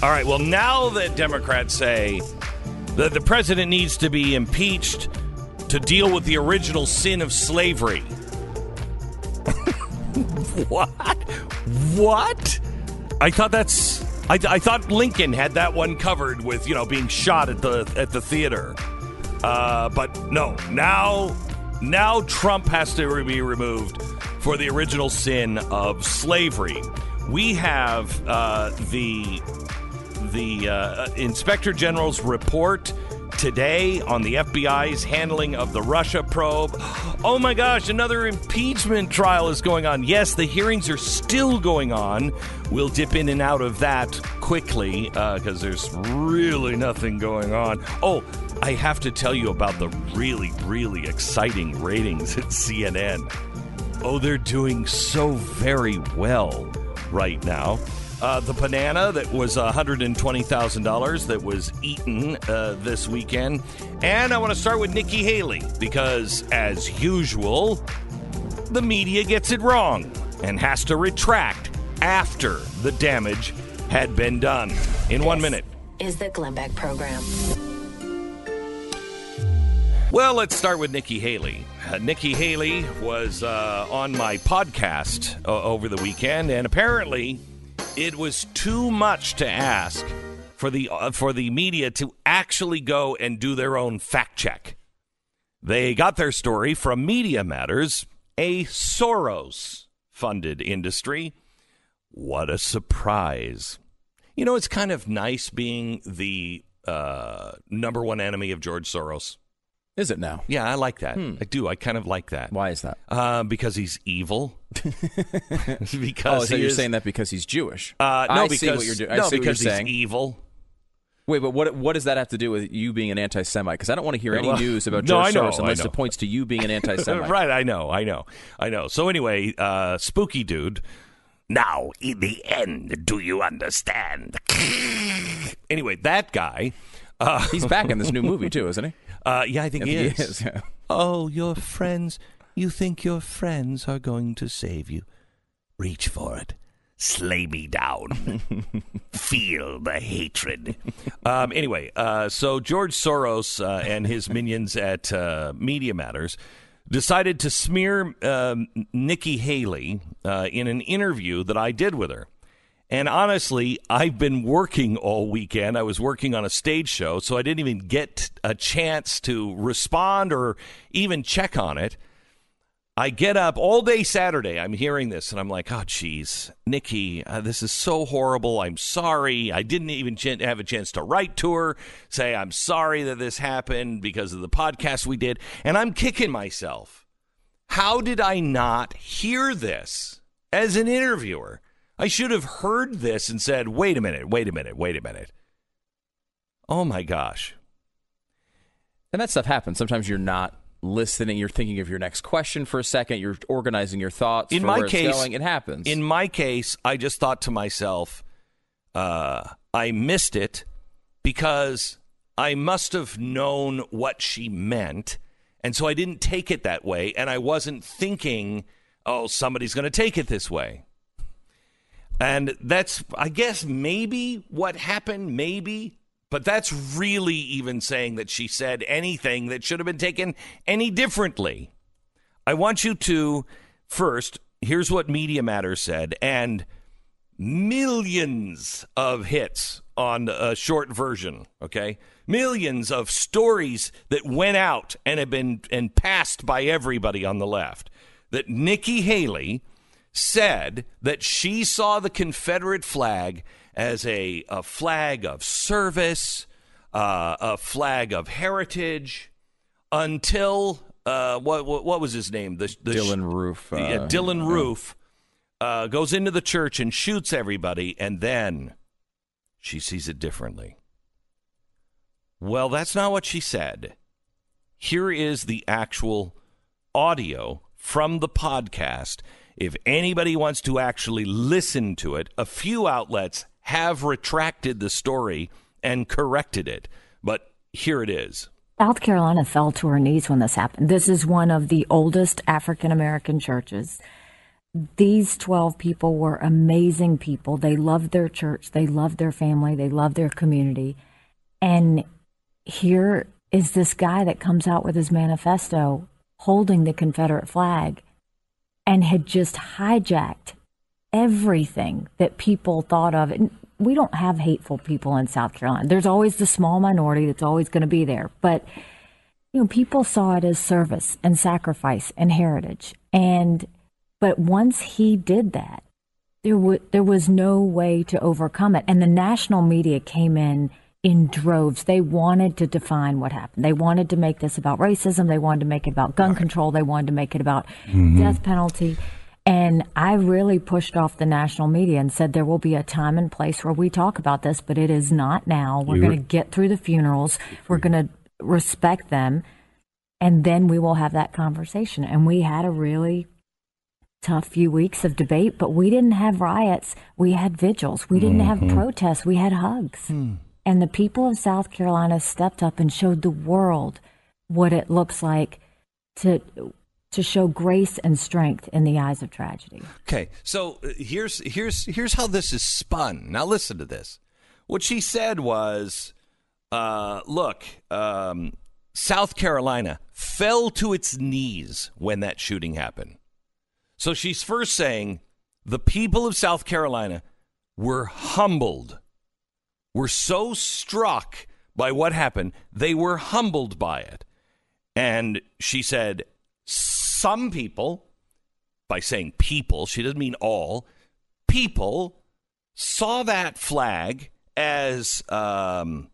All right. Well, now that Democrats say that the president needs to be impeached to deal with the original sin of slavery. what? What? I thought that's. I, I, thought Lincoln had that one covered with you know being shot at the at the theater, uh, but no. Now, now Trump has to be removed for the original sin of slavery. We have uh, the the uh, Inspector General's report today on the FBI's handling of the Russia probe. Oh my gosh, another impeachment trial is going on. Yes, the hearings are still going on. We'll dip in and out of that quickly because uh, there's really nothing going on. Oh, I have to tell you about the really, really exciting ratings at CNN. Oh, they're doing so very well right now. Uh, the banana that was $120,000 that was eaten uh, this weekend. And I want to start with Nikki Haley because, as usual, the media gets it wrong and has to retract after the damage had been done. In this one minute. Is the Glenn Beck program. Well, let's start with Nikki Haley. Uh, Nikki Haley was uh, on my podcast uh, over the weekend, and apparently it was too much to ask for the uh, for the media to actually go and do their own fact check. They got their story from Media Matters, a Soros funded industry. What a surprise. You know, it's kind of nice being the uh, number one enemy of George Soros. Is it now? Yeah, I like that. I do. I kind of like that. Why is that? Uh, because he's evil. because Oh, so you're is- saying that because he's Jewish? Uh, no, I because see what you're doing. No, see what because he's saying. evil. Wait, but what what does that have to do with you being an anti-Semite? Because I don't want to hear any Well, news about no, George I know, Soros unless it points to you being an anti-Semite. right, I know, I know, I know. So anyway, uh, spooky dude. Now, in the end, do you understand? anyway, that guy. Uh, He's back in this new movie too, isn't he? Uh, yeah, I think he is. Oh, your friends. You think your friends are going to save you. Reach for it. Slay me down. Feel the hatred. Um, anyway, uh, so George Soros uh, and his minions at uh, Media Matters decided to smear um, Nikki Haley uh, in an interview that I did with her. And honestly, I've been working all weekend. I was working on a stage show, so I didn't even get a chance to respond or even check on it. I get up all day Saturday. I'm hearing this, and I'm like, oh, geez, Nikki, uh, this is so horrible. I'm sorry. I didn't even ch- have a chance to write to her, say, I'm sorry that this happened because of the podcast we did. And I'm kicking myself. How did I not hear this as an interviewer? I should have heard this and said, wait a minute, wait a minute, wait a minute. Oh my gosh. And that stuff happens. Sometimes you're not listening. You're thinking of your next question for a second. You're organizing your thoughts. In for my case- going. it happens. In my case, I just thought to myself, uh, I missed it because I must have known what she meant. And so I didn't take it that way. And I wasn't thinking, oh, somebody's going to take it this way. And that's, I guess, maybe what happened, maybe. But that's really even saying that she said anything that should have been taken any differently. I want you to first, here's what Media Matters said, and millions of hits on a short version, okay? Millions of stories that went out and have been and passed by everybody on the left. That Nikki Haley said that she saw the Confederate flag as a, a flag of service, uh, a flag of heritage, until uh, what, what what was his name? The, the Dylann Roof. Uh, yeah, Dylann Roof uh, goes into the church and shoots everybody, and then she sees it differently. Well, that's not what she said. Here is the actual audio from the podcast. If anybody wants to actually listen to it, a few outlets have retracted the story and corrected it. But here it is. South Carolina fell to her knees when this happened. This is one of the oldest African American churches. these 12 people were amazing people. They loved their church, they loved their family, they loved their community. And here is this guy that comes out with his manifesto holding the Confederate flag and had just hijacked everything that people thought of. And we don't have hateful people in South Carolina. There's always the small minority that's always going to be there. But, you know, people saw it as service and sacrifice and heritage. And but once he did that, there, w- there was no way to overcome it. And the national media came in in droves. They wanted to define what happened. They wanted to make this about racism. They wanted to make it about gun control. They wanted to make it about mm-hmm. death penalty. And I really pushed off the national media and said there will be a time and place where we talk about this, but it is not now. We're going to get through the funerals. We're going to respect them. And then we will have that conversation. And we had a really tough few weeks of debate, but we didn't have riots. We had vigils. We didn't mm-hmm. have protests. We had hugs. Hmm. And the people of South Carolina stepped up and showed the world what it looks like to to show grace and strength in the eyes of tragedy. Okay, so uh, here's here's here's how this is spun. Now listen to this. What she said was, uh, "Look, um, South Carolina fell to its knees when that shooting happened. So she's first saying the people of South Carolina were humbled, were so struck by what happened, they were humbled by it. And she said, some people, by saying people, she doesn't mean all, people saw that flag as um,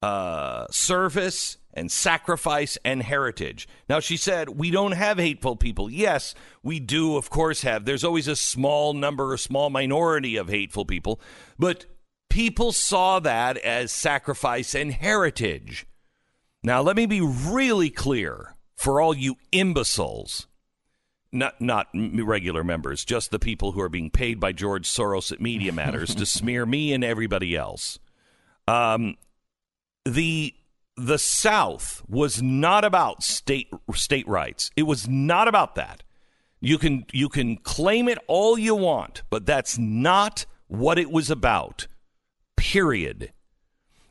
uh, service and sacrifice and heritage. Now, she said, we don't have hateful people. Yes, we do, of course, have. There's always a small number, a small minority of hateful people, but people saw that as sacrifice and heritage. Now, let me be really clear for all you imbeciles. Not not regular members, just the people who are being paid by George Soros at Media Matters to smear me and everybody else. Um, the the South was not about state state rights. It was not about that. You can you can claim it all you want, but that's not what it was about. Period.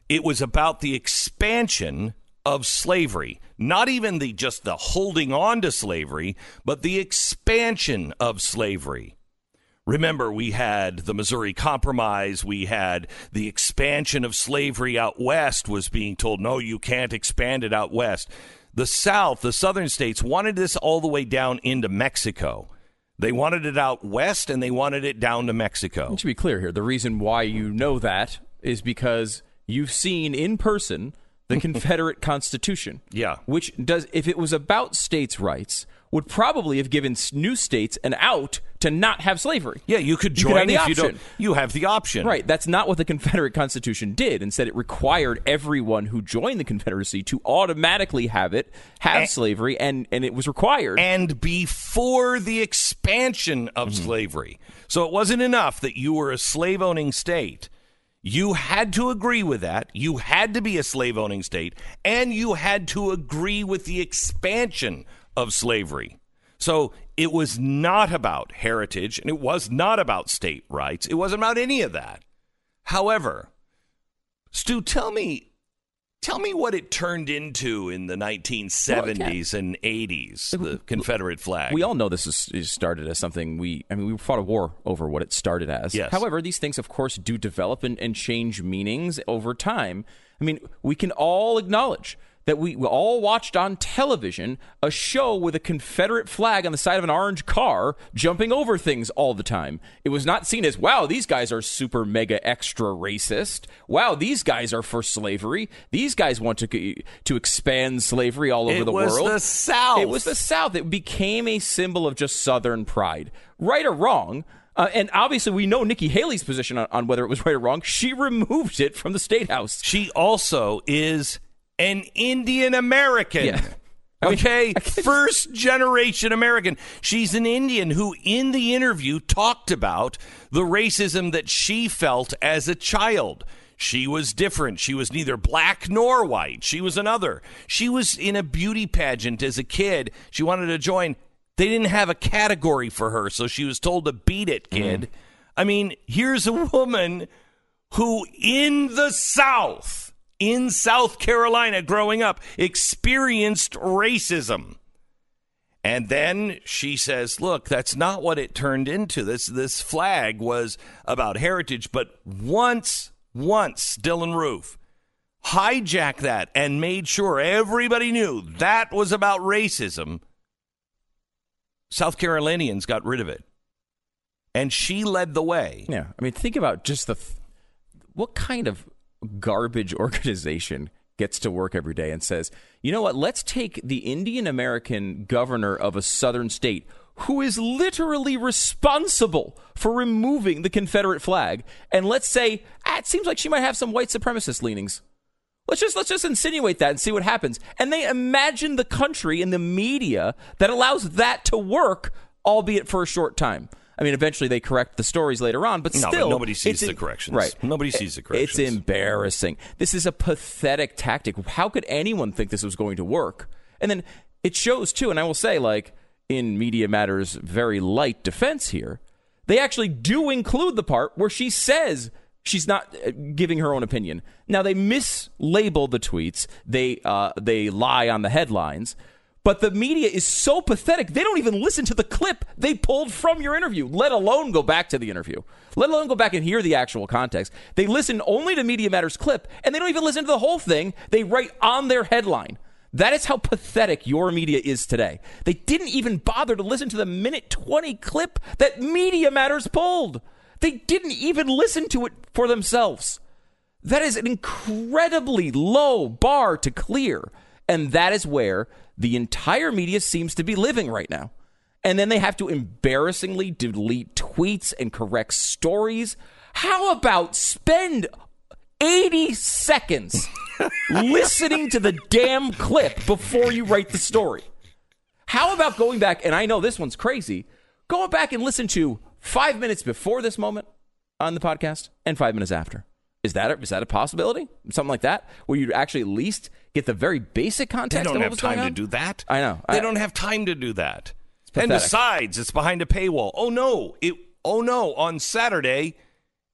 It was about the expansion of slavery. Not even the just the holding on to slavery, but the expansion of slavery. Remember, we had the Missouri Compromise. We had the expansion of slavery out west, was being told, no, you can't expand it out west. The South, the southern states, wanted this all the way down into Mexico. They wanted it out west and they wanted it down to Mexico. To be clear here, the reason why you know that is because you've seen in person the Confederate Constitution. Yeah. Which does, if it was about states' rights, would probably have given new states an out to not have slavery. Yeah, you could join you could if you don't. You have the option. Right. That's not what the Confederate Constitution did. Instead, it required everyone who joined the Confederacy to automatically have it, have and, slavery, and, and it was required. And before the expansion of mm-hmm. slavery. So it wasn't enough that you were a slave owning state. You had to agree with that. You had to be a slave owning state, and you had to agree with the expansion of slavery. So it was not about heritage and it was not about state rights. It wasn't about any of that. However, Stu, tell me Tell me what it turned into in the 1970s well, and 80s, the Confederate flag. We all know this is, is, started as something we, I mean, we fought a war over what it started as. Yes. However, these things, of course, do develop and, and change meanings over time. I mean, we can all acknowledge that we all watched on television a show with a Confederate flag on the side of an orange car jumping over things all the time. It was not seen as, wow, these guys are super mega extra racist. Wow, these guys are for slavery. These guys want to to expand slavery all over it the world. It was the South. It was the South. It became a symbol of just Southern pride. Right or wrong, uh, and obviously, we know Nikki Haley's position on, on, whether it was right or wrong. She removed it from the state house. She also is an Indian American. Yeah. Okay, first generation American. She's an Indian who, in the interview, talked about the racism that she felt as a child. She was different. She was neither black nor white. She was another. She was in a beauty pageant as a kid. She wanted to join. They didn't have a category for her, so she was told to beat it, kid. Mm. I mean, here's a woman who in the South, in South Carolina growing up, experienced racism. And then she says, "Look, that's not what it turned into. This this flag was about heritage, but once once Dylann Roof hijacked that and made sure everybody knew that was about racism. South Carolinians got rid of it. And she led the way. Yeah. I mean, think about just the what kind of garbage organization gets to work every day and says, you know what, let's take the Indian American governor of a southern state who is literally responsible for removing the Confederate flag, and let's say, ah, it seems like she might have some white supremacist leanings. Let's just let's just insinuate that and see what happens. And they imagine the country and the media that allows that to work, albeit for a short time. I mean, eventually they correct the stories later on, but no, still, but nobody sees the corrections. Right? Nobody sees the corrections. It's embarrassing. This is a pathetic tactic. How could anyone think this was going to work? And then it shows too. And I will say, like in Media Matters' very light defense here, they actually do include the part where she says she's not uh, giving her own opinion. Now they mislabel the tweets. They uh, they lie on the headlines. But the media is so pathetic, they don't even listen to the clip they pulled from your interview, let alone go back to the interview, let alone go back and hear the actual context. They listen only to Media Matters clip, and they don't even listen to the whole thing. They write on their headline. That is how pathetic your media is today. They didn't even bother to listen to the minute 20 clip that Media Matters pulled. They didn't even listen to it for themselves. That is an incredibly low bar to clear. And that is where the entire media seems to be living right now. And then they have to embarrassingly delete tweets and correct stories. How about spend 80 seconds listening to the damn clip before you write the story? How about going back, and I know this one's crazy, going back and listen to five minutes before this moment on the podcast and five minutes after? Is that a, is that a possibility? Something like that, where you'd actually at least get the very basic context. They don't have time to do that. I know. They I, don't have time to do that. And besides, it's behind a paywall. Oh no! It. Oh no! On Saturday,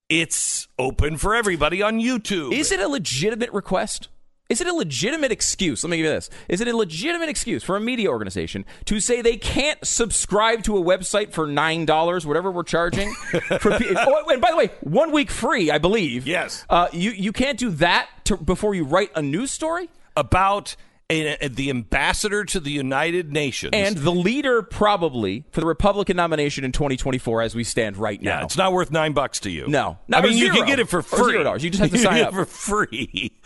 it's open for everybody on YouTube. Is it a legitimate request? Is it a legitimate excuse? Let me give you this. Is it a legitimate excuse for a media organization to say they can't subscribe to a website for $9, whatever we're charging? for, oh, and by the way, one week free, I believe. Yes. Uh, you, you can't do that to, before you write a news story? About a, a, the ambassador to the United Nations. And the leader, probably, for the Republican nomination in 2024 as we stand right now. Yeah, it's not worth nine bucks to you. No. I mean, you can get it for free. zero dollars. You just have to sign up. for free.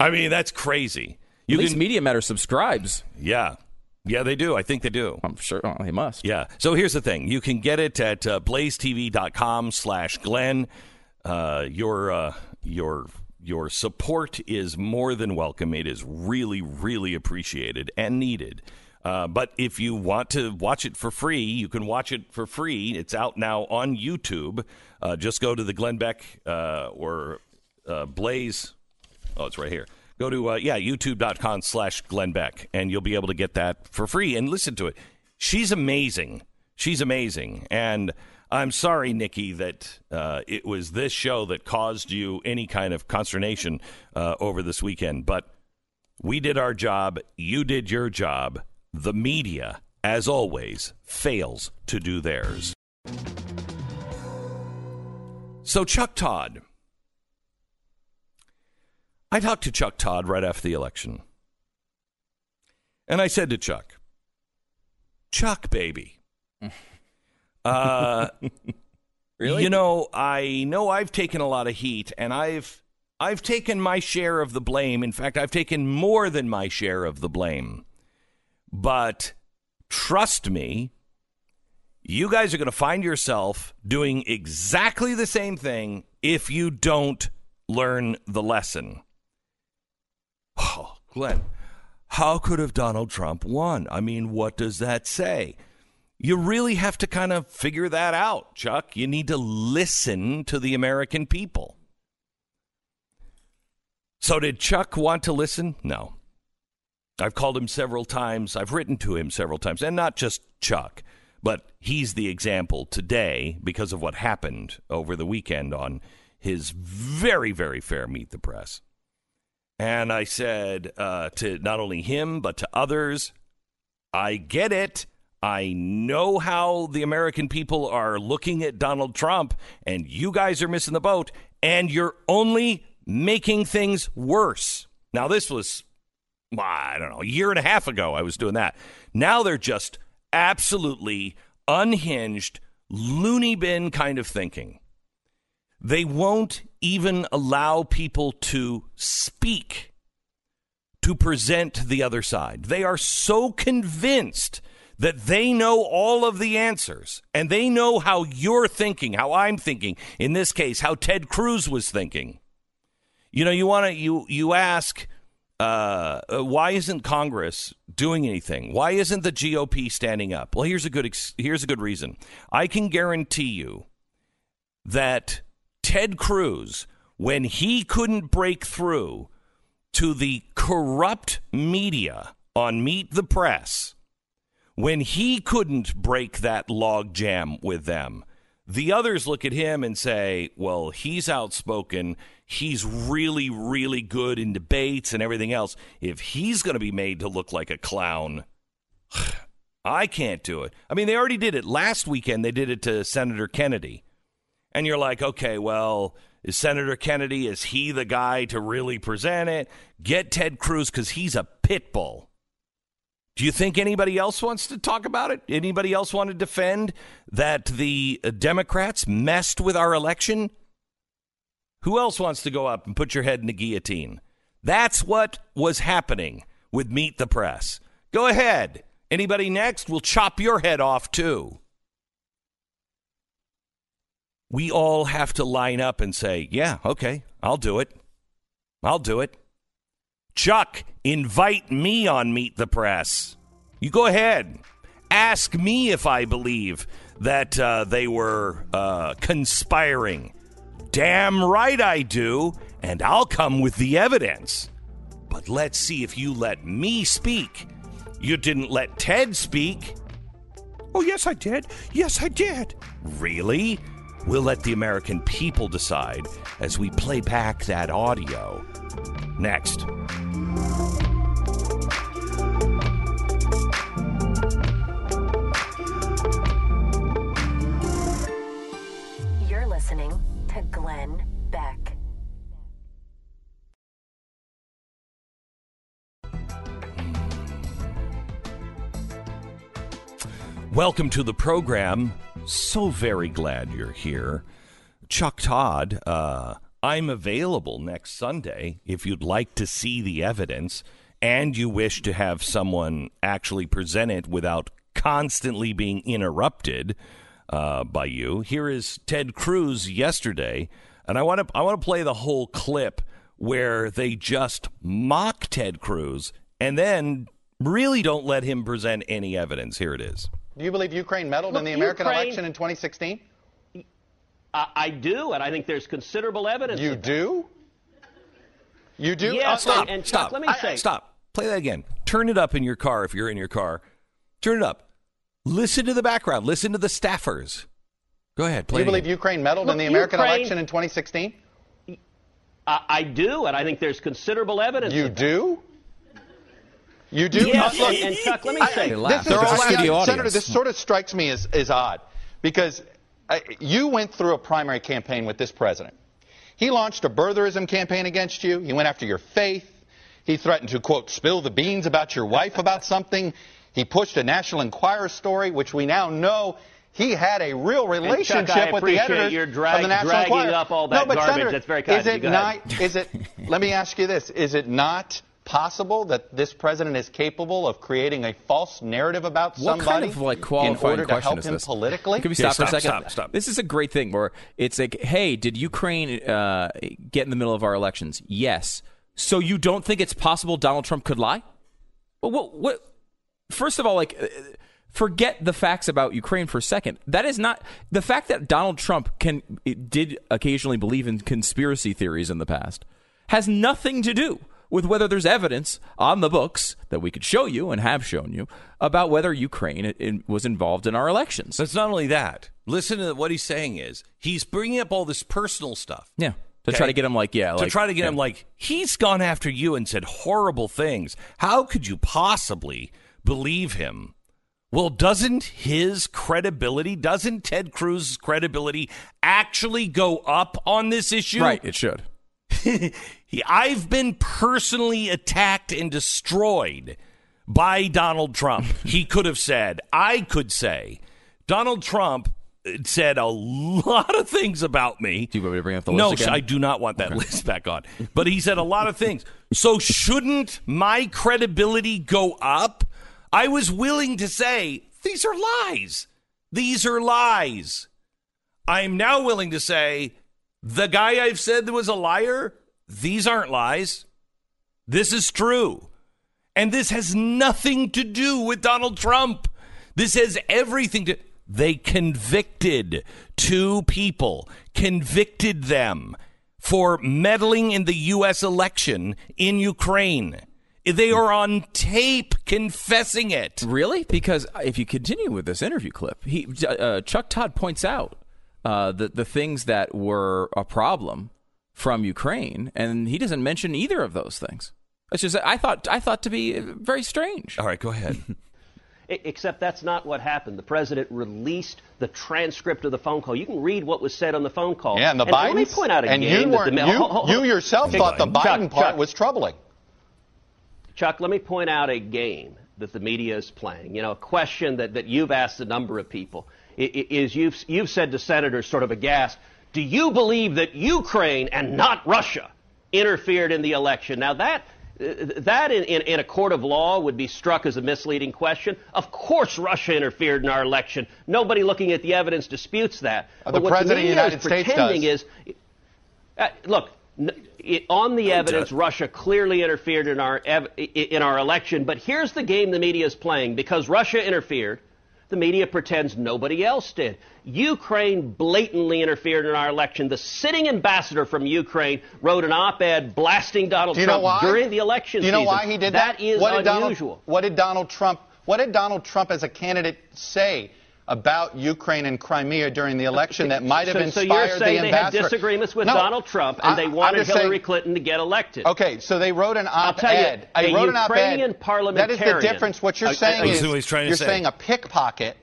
I mean, that's crazy. You At least can, Media Matter subscribes. Yeah. Yeah, they do. I think they do. I'm sure oh, they must. Yeah. So here's the thing. You can get it at uh, blazetv.com slash Glenn. Uh, your, uh, your your support is more than welcome. It is really, really appreciated and needed. Uh, but if you want to watch it for free, you can watch it for free. It's out now on YouTube. Uh, just go to the Glenn Beck uh, or uh, Blaze. Oh, it's right here. Go to, uh, yeah, youtube.com slash Glenn Beck, and you'll be able to get that for free and listen to it. She's amazing. She's amazing. And I'm sorry, Nikki, that uh, it was this show that caused you any kind of consternation uh, over this weekend. But we did our job. You did your job. The media, as always, fails to do theirs. So, Chuck Todd. I talked to Chuck Todd right after the election. And I said to Chuck, Chuck, baby. Uh, really? You know, I know I've taken a lot of heat, and I've I've taken my share of the blame. In fact, I've taken more than my share of the blame. But trust me, you guys are going to find yourself doing exactly the same thing if you don't learn the lesson. Oh, Glenn, how could have Donald Trump won? I mean, what does that say? You really have to kind of figure that out, Chuck. You need to listen to the American people. So, did Chuck want to listen? No. I've called him several times. I've written to him several times, and not just Chuck, but he's the example today because of what happened over the weekend on his very, very fair Meet the Press. And I said uh, to not only him, but to others, I get it. I know how the American people are looking at Donald Trump, and you guys are missing the boat, and you're only making things worse. Now, this was, I don't know, a year and a half ago I was doing that. Now they're just absolutely unhinged, loony bin kind of thinking. They won't even allow people to speak, to present the other side. They are so convinced that they know all of the answers and they know how you're thinking, how I'm thinking. In this case, how Ted Cruz was thinking. You know, you want to you you ask uh, why isn't Congress doing anything? Why isn't the GOP standing up? Well, here's a good ex- here's a good reason. I can guarantee you that Ted Cruz, when he couldn't break through to the corrupt media on Meet the Press, when he couldn't break that logjam with them, the others look at him and say, well, he's outspoken. He's really, really good in debates and everything else. If he's going to be made to look like a clown, I can't do it. I mean, they already did it last weekend. They did it to Senator Kennedy. And you're like, okay, well, is Senator Kennedy, is he the guy to really present it? Get Ted Cruz because he's a pit bull. Do you think anybody else wants to talk about it? Anybody else want to defend that the uh, Democrats messed with our election? Who else wants to go up and put your head in the guillotine? That's what was happening with Meet the Press. Go ahead. Anybody next? We'll chop your head off too. We all have to line up and say, yeah, okay, I'll do it. I'll do it. Chuck, invite me on Meet the Press. You go ahead. Ask me if I believe that uh, they were uh, conspiring. Damn right I do, and I'll come with the evidence. But let's see if you let me speak. You didn't let Ted speak. Oh, yes, I did. Yes, I did. Really? We'll let the American people decide as we play back that audio. Next. You're listening to Glenn Beck. Welcome to the program. So very glad you're here. Chuck Todd, uh, I'm available next Sunday if you'd like to see the evidence and you wish to have someone actually present it without constantly being interrupted uh, by you. Here is Ted Cruz yesterday, and I want to I want to play the whole clip where they just mock Ted Cruz and then really don't let him present any evidence. Here it is. Do you believe Ukraine meddled Look, in the American Ukraine- election in 2016? I, I do, and I think there's considerable evidence. You of that. do? You do? Yes, oh, Stop. and- and stop. Let me I- say, stop. Play that again. Turn it up in your car if you're in your car. Turn it up. Listen to the background. Listen to the staffers. Go ahead. do you believe again. Ukraine meddled Look, in the American Ukraine- election in 2016? I, I do, and I think there's considerable evidence. You do? You do? Yes, look, and, and Chuck, let me I- say, They laugh. This They're is, all I- studio Senator, this sort of strikes me as, as odd because you went through a primary campaign with this president. He launched a birtherism campaign against you. He went after your faith. He threatened to, quote, spill the beans about your wife about something. He pushed a National Enquirer story, which we now know he had a real relationship Chuck, with the editors your of the National dragging Enquirer. up all no, that but garbage. Senator, That's very kind Is of it. Not? Is it? let me ask you this: Is it not possible that this president is capable of creating a false narrative about What somebody kind of like in order to help him this? politically? Can we Yeah, stop for a stop, second? stop, stop. This is a great thing where it's like, hey, did Ukraine uh, get in the middle of our elections? Yes. So you don't think it's possible Donald Trump could lie? Well, what? what first of all, like. uh, Forget the facts about Ukraine for a second. That is not the fact that Donald Trump can did occasionally believe in conspiracy theories in the past has nothing to do with whether there's evidence on the books that we could show you and have shown you about whether Ukraine was involved in our elections. So it's not only that. Listen to what he's saying is he's bringing up all this personal stuff. yeah, to Okay. try to get him like, yeah, to like, try to get yeah. him like he's gone after you and said horrible things. How could you possibly believe him? Well, doesn't his credibility, doesn't Ted Cruz's credibility actually go up on this issue? right. It should. He, I've been personally attacked and destroyed by Donald Trump. he could have said, I could say, Donald Trump said a lot of things about me. Do you want me to bring up the no, again? I do not want that list back on. But he said a lot of things. So shouldn't my credibility go up? I was willing to say these are lies. These are lies. I'm now willing to say the guy I've said was a liar, these aren't lies. This is true. And this has nothing to do with Donald Trump. This has everything to they convicted two people, convicted them for meddling in the US election in Ukraine. They are on tape confessing it. Really? Because if you continue with this interview clip, he uh, Chuck Todd points out uh, the the things that were a problem from Ukraine, and he doesn't mention either of those things. It's just I thought I thought to be very strange. All right, go ahead. Except that's not what happened. The president released the transcript of the phone call. You can read what was said on the phone call. Yeah, and the Biden. Let me point out and again you that weren't. the, you, Ho- ho- you yourself Hey, thought the Chuck, Biden part Chuck. was troubling. Chuck, let me point out a game that the media is playing. You know, a question that, that you've asked a number of people i- i- is you've, you've said to senators sort of aghast, do you believe that Ukraine and not Russia interfered in the election? Now that uh, that in, in, in a court of law would be struck as a misleading question. Of course, Russia interfered in our election. Nobody looking at the evidence disputes that. Uh, But the what President of the media United is States pretending does. is uh, look, n- it, on the evidence, Russia clearly interfered in our ev- in our election. But here's the game the media is playing: because Russia interfered, the media pretends nobody else did. Ukraine blatantly interfered in our election. The sitting ambassador from Ukraine wrote an op-ed blasting Donald you Trump why? during the election Do you know season. why he did that? That is what unusual. Donald, what did Donald Trump? What did Donald Trump as a candidate say about Ukraine and Crimea during the election that might have so, inspired so you're saying the they had disagreements with No, Donald Trump and I- they wanted Hillary saying- Clinton to get elected. Okay, so they wrote an I'll tell you, op-ed. I a wrote an Ukrainian op-ed. That is the difference. What you're I- I- saying I is he's trying to you're say. saying a pickpocket,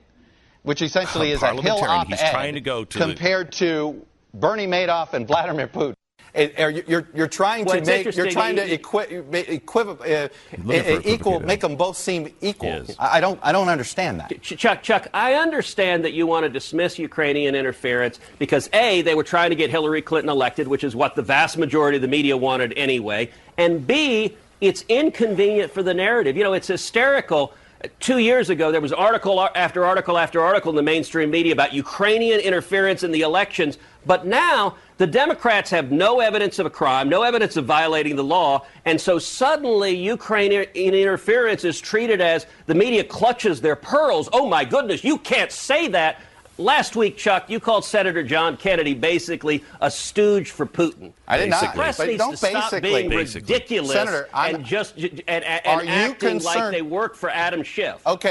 which essentially A is a Hill parliamentarian. op-ed, He's trying to go to the- compared to Bernie Madoff and Vladimir Putin. It- are you- You're, you're trying Well, to make you're trying to He- equi- uh, uh, equal make them both seem equal. Yes. I I don't I don't understand that. Chuck, Chuck, I understand that you want to dismiss Ukrainian interference because A, they were trying to get Hillary Clinton elected, which is what the vast majority of the media wanted anyway, and B, it's inconvenient for the narrative. You know, it's hysterical. Two years ago, there was article after article after article in the mainstream media about Ukrainian interference in the elections, but now the Democrats have no evidence of a crime, no evidence of violating the law, and so suddenly Ukrainian interference is treated as the media clutches their pearls. Oh my goodness, you can't say that. Last week, Chuck, you called Senator John Kennedy basically a stooge for Putin. I did not. The press But needs don't to stop being Basically. ridiculous Senator, I'm- and just and, and, Are and you acting like they work for Adam Schiff. Okay.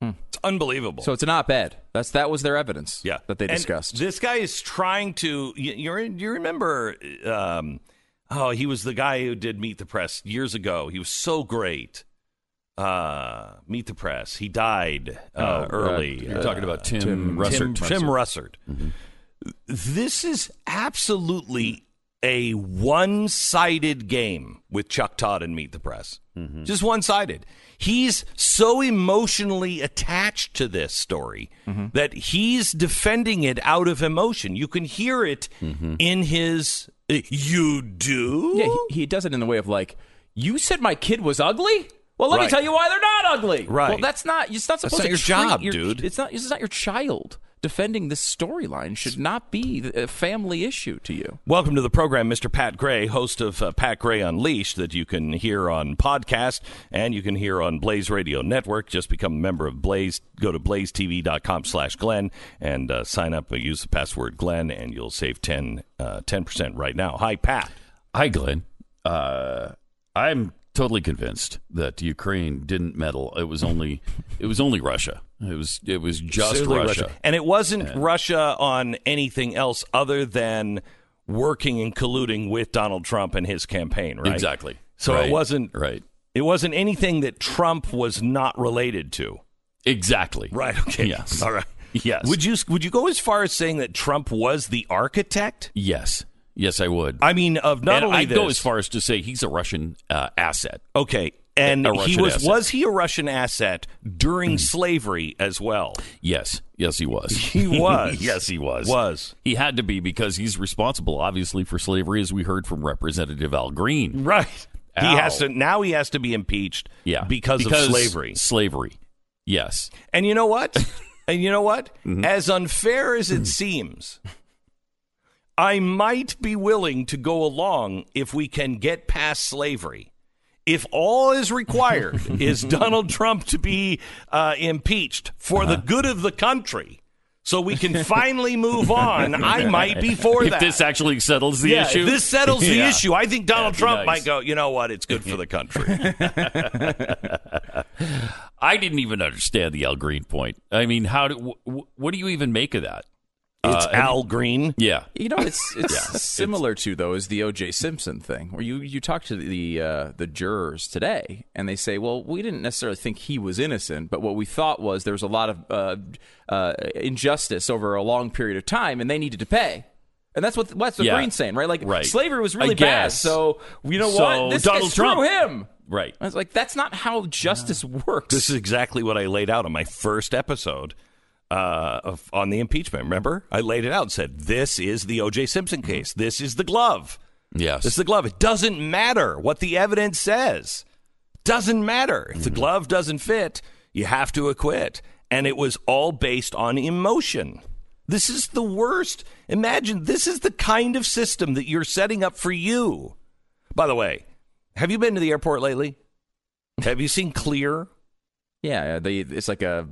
It's unbelievable. So it's an op-ed. That's that was their evidence. yeah, that they And discussed. This guy is trying to. You, you're, you remember? Um, oh, he was the guy who did Meet the Press years ago. He was so great. Uh, Meet the Press. He died uh, Oh, early. uh, you're talking about Tim Tim Russert. Tim, Tim Russert. This is absolutely a one-sided game with Chuck Todd and Meet the Press. Mm-hmm. Just one-sided. He's so emotionally attached to this story mm-hmm. that he's defending it out of emotion. You can hear it mm-hmm. in his. You do? yeah, he, he does it in the way of like, you said my kid was ugly. Well, let Right. me tell you why they're not ugly. Right. Well, that's not. It's not That's supposed not to your treat job, your- dude. It's not. It's not your child. Defending this storyline should not be a family issue to you. Welcome to the program, Mr. Pat Gray, host of uh, Pat Gray Unleashed, that you can hear on podcast and you can hear on Blaze Radio Network. Just become a member of Blaze. Go to blazetv.com slash Glenn and uh, sign up. and Use the password Glenn, and you'll save 10, uh, 10% right now. Hi, Pat. Hi, Glenn. Uh, I'm totally convinced that Ukraine didn't meddle. It was only it was only Russia. It was it was just Certainly Russia. And it wasn't Russia on anything else other than working and colluding with Donald Trump and his campaign, right? Exactly. So Right. it wasn't right. It wasn't anything that Trump was not related to. Exactly. Right. Okay. Yes. All right. Yes. Would you would you go as far as saying that Trump was the architect? Yes. Yes, I would. I mean, of not and only I'd this, go as far as to say he's a Russian uh, asset. okay, and he was asset. was he a Russian asset during slavery as well? Yes. Yes, he was. He was. yes, he was. Was He had to be because he's responsible, obviously, for slavery, as we heard from Representative Al Green. right. He has to now. He has to be impeached. Yeah, because, of slavery. Slavery. Yes. And you know what? and you know what? Mm-hmm. As unfair as it seems, I might be willing to go along if we can get past slavery. If all is required is Donald Trump to be uh, impeached for Uh-huh. the good of the country, so we can finally move on, I might be for if that. this actually settles the yeah, issue, if this settles the Yeah. issue. I think Donald That'd Trump nice. might go. You know what? It's good for the country. I didn't even understand the Al Green point. I mean, how do wh- what do you even make of that? It's Uh, Al Green. Yeah. You know, it's it's similar to though is the O.J. Simpson thing, where you you talk to the uh, the jurors today, and they say, well, we didn't necessarily think he was innocent, but what we thought was there was a lot of uh, uh, injustice over a long period of time, and they needed to pay. And that's what that's what Yeah. Green's saying, right? Like Right. slavery was really bad, so you know So what? This Donald guy, screw Trump- him. Right. I was like, that's not how justice works. This is exactly what I laid out on my first episode uh, of, on the impeachment. Remember, I laid it out and said, "This is the O.J. Simpson case. This is the glove. Yes. This is the glove. It doesn't matter what the evidence says. Doesn't matter if the glove doesn't fit. You have to acquit." And it was all based on emotion. This is the worst. Imagine this is the kind of system that you're setting up for you. By the way, have you been to the airport lately? Have you seen Clear? Yeah, they, it's like a,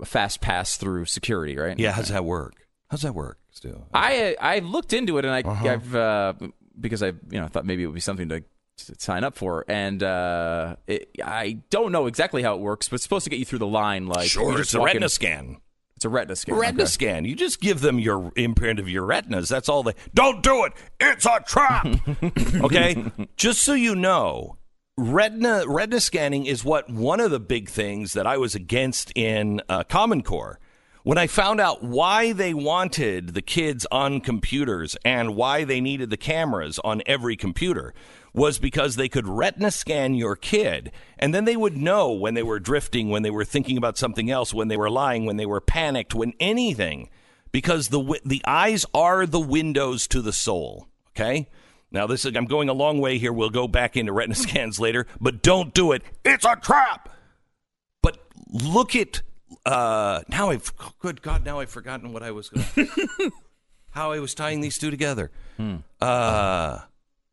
a fast pass through security, right? Yeah, how's that work? How's that work, Stu? I I looked into it and I Uh-huh. I've uh, because I you know thought maybe it would be something to, to sign up for and uh, it, I don't know exactly how it works, but it's supposed to get you through the line like sure, it's a in- retina scan. It's a retina scan. Retina okay. scan. You just give them your imprint of your retinas. That's all they. Don't do it. It's a trap. okay. Just so you know, retina retina scanning is what one of the big things that I was against in uh, Common Core. When I found out why they wanted the kids on computers and why they needed the cameras on every computer was because they could retina scan your kid and then they would know when they were drifting, when they were thinking about something else, when they were lying, when they were panicked, when anything because the the eyes are the windows to the soul, okay? Now this is I'm going a long way here. We'll go back into retina scans later, but don't do it. It's a trap. But look at uh now I've good God now I've forgotten what I was going how I was tying these two together. Uh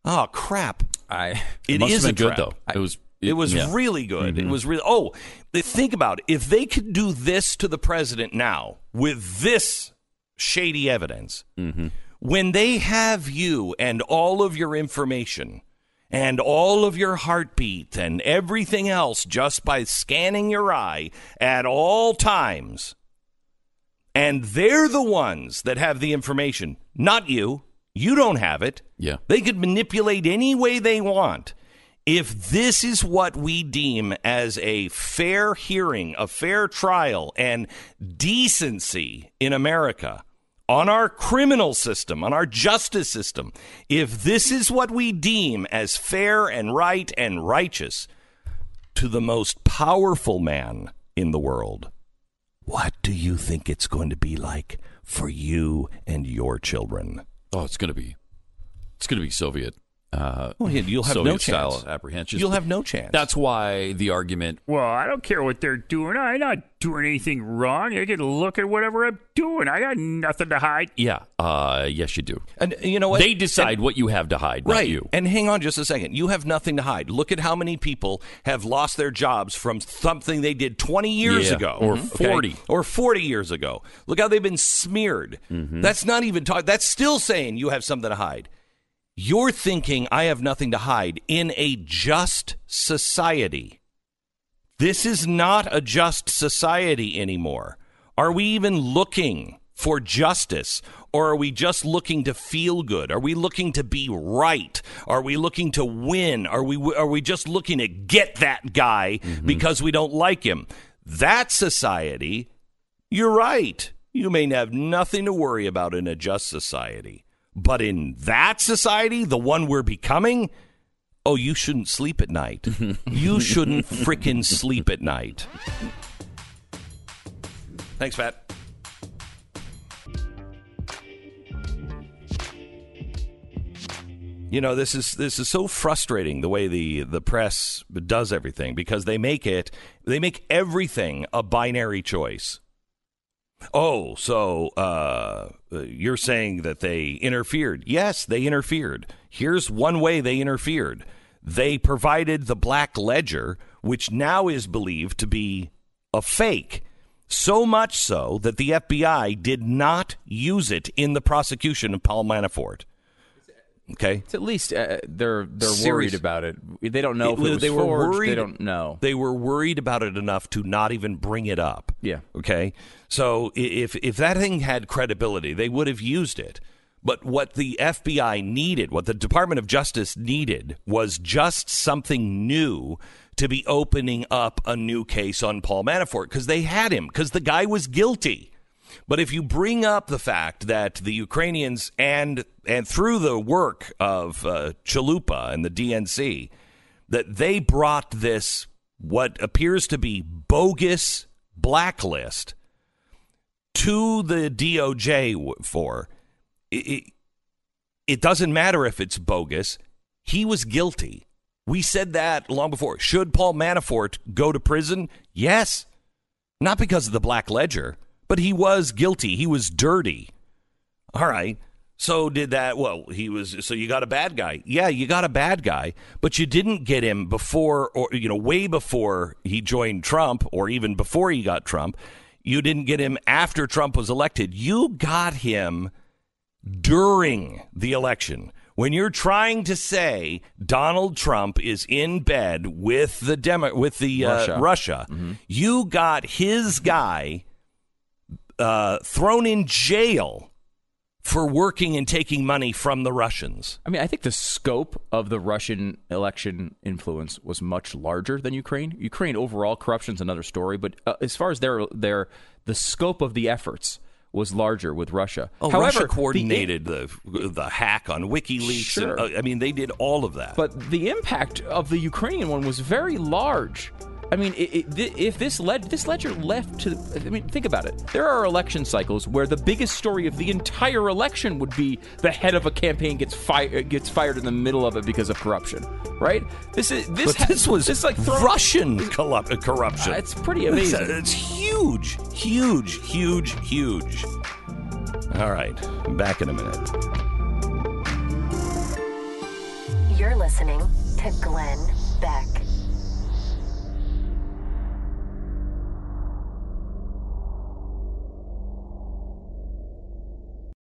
oh crap. I It must is a good trap. though. It was. It was yeah. really good. It was really. Oh, think about it. If they could do this to the president now with this shady evidence, when they have you and all of your information and all of your heartbeat and everything else just by scanning your eye at all times, and they're the ones that have the information, not you. You don't have it. Yeah. They could manipulate any way they want. If this is what we deem as a fair hearing, a fair trial, and decency in America, on our criminal system, on our justice system, if this is what we deem as fair and right and righteous to the most powerful man in the world, what do you think it's going to be like for you and your children? Oh, it's going to be. It's going to be Soviet. Uh, Well, you'll have Soviet no style chance. apprehension. You'll have no chance. That's why the argument. Well, I don't care what they're doing. I'm not doing anything wrong. They can look at whatever I'm doing. I got nothing to hide. Yeah. Uh, yes, you do. and you know what? They decide what you have to hide, not right. you. And hang on just a second. You have nothing to hide. Look at how many people have lost their jobs from something they did 20 years Yeah, ago or okay? 40. or 40 years ago. Look how they've been smeared. Mm-hmm. That's not even talk. That's still saying you have something to hide. You're thinking I have nothing to hide in a just society. This is not a just society anymore. Are we even looking for justice? Or are we just looking to feel good? Are we looking to be right? Are we looking to win? Are we are we just looking to get that guy mm-hmm. because we don't like him? That society, you're right. You may have nothing to worry about in a just society. But in that society, the one we're becoming, oh, you shouldn't sleep at night. you shouldn't frickin' sleep at night. Thanks, Pat. You know, this is this is so frustrating the way the the press does everything because they make it they make everything a binary choice. Oh, so uh, you're saying that they interfered? Yes, they interfered. Here's one way they interfered. They provided the black ledger, which now is believed to be a fake. So much so that the FBI did not use it in the prosecution of Paul Manafort. Okay. It's at least uh, they're they're Serious- worried about it. They don't know if it was they were forged. worried. They don't know. They were worried about it enough to not even bring it up. Yeah. Okay. So if if that thing had credibility, they would have used it. But what the FBI needed, what the Department of Justice needed, was just something new to be opening up a new case on Paul Manafort because they had him because the guy was guilty. But if you bring up the fact that the Ukrainians and and through the work of uh, Chalupa and the DNC, that they brought this what appears to be bogus blacklist to the DOJ for it, it, it doesn't matter if it's bogus. He was guilty. We said that long before. Should Paul Manafort go to prison? Yes. Not because of the black ledger, but he was guilty. He was dirty. All right. So did that well, he was so you got a bad guy. Yeah, you got a bad guy, but you didn't get him before or you know, way before he joined Trump or even before he got Trump. You didn't get him after Trump was elected. You got him during the election. When you're trying to say Donald Trump is in bed with the Demo- with the uh, Russia. Russia, you got his guy uh, thrown in jail for working and taking money from the Russians. I mean, I think the scope of the Russian election influence was much larger than Ukraine. Ukraine overall corruption is another story, but uh, as far as their their the scope of the efforts was larger with Russia. Oh, However, Russia the- coordinated the the, hack on WikiLeaks. Sure. And, uh, I mean, they did all of that. But the impact of the Ukrainian one was very large. I mean, it, it, if this led this ledger left to, I mean, think about it. There are election cycles where the biggest story of the entire election would be the head of a campaign gets fired gets fired in the middle of it because of corruption, right? This is this but this was this like throw- Russian collu- uh, corruption. Uh, it's pretty It's, amazing. it's huge, huge, huge, huge. All right, back in a minute. You're listening to Glenn Beck.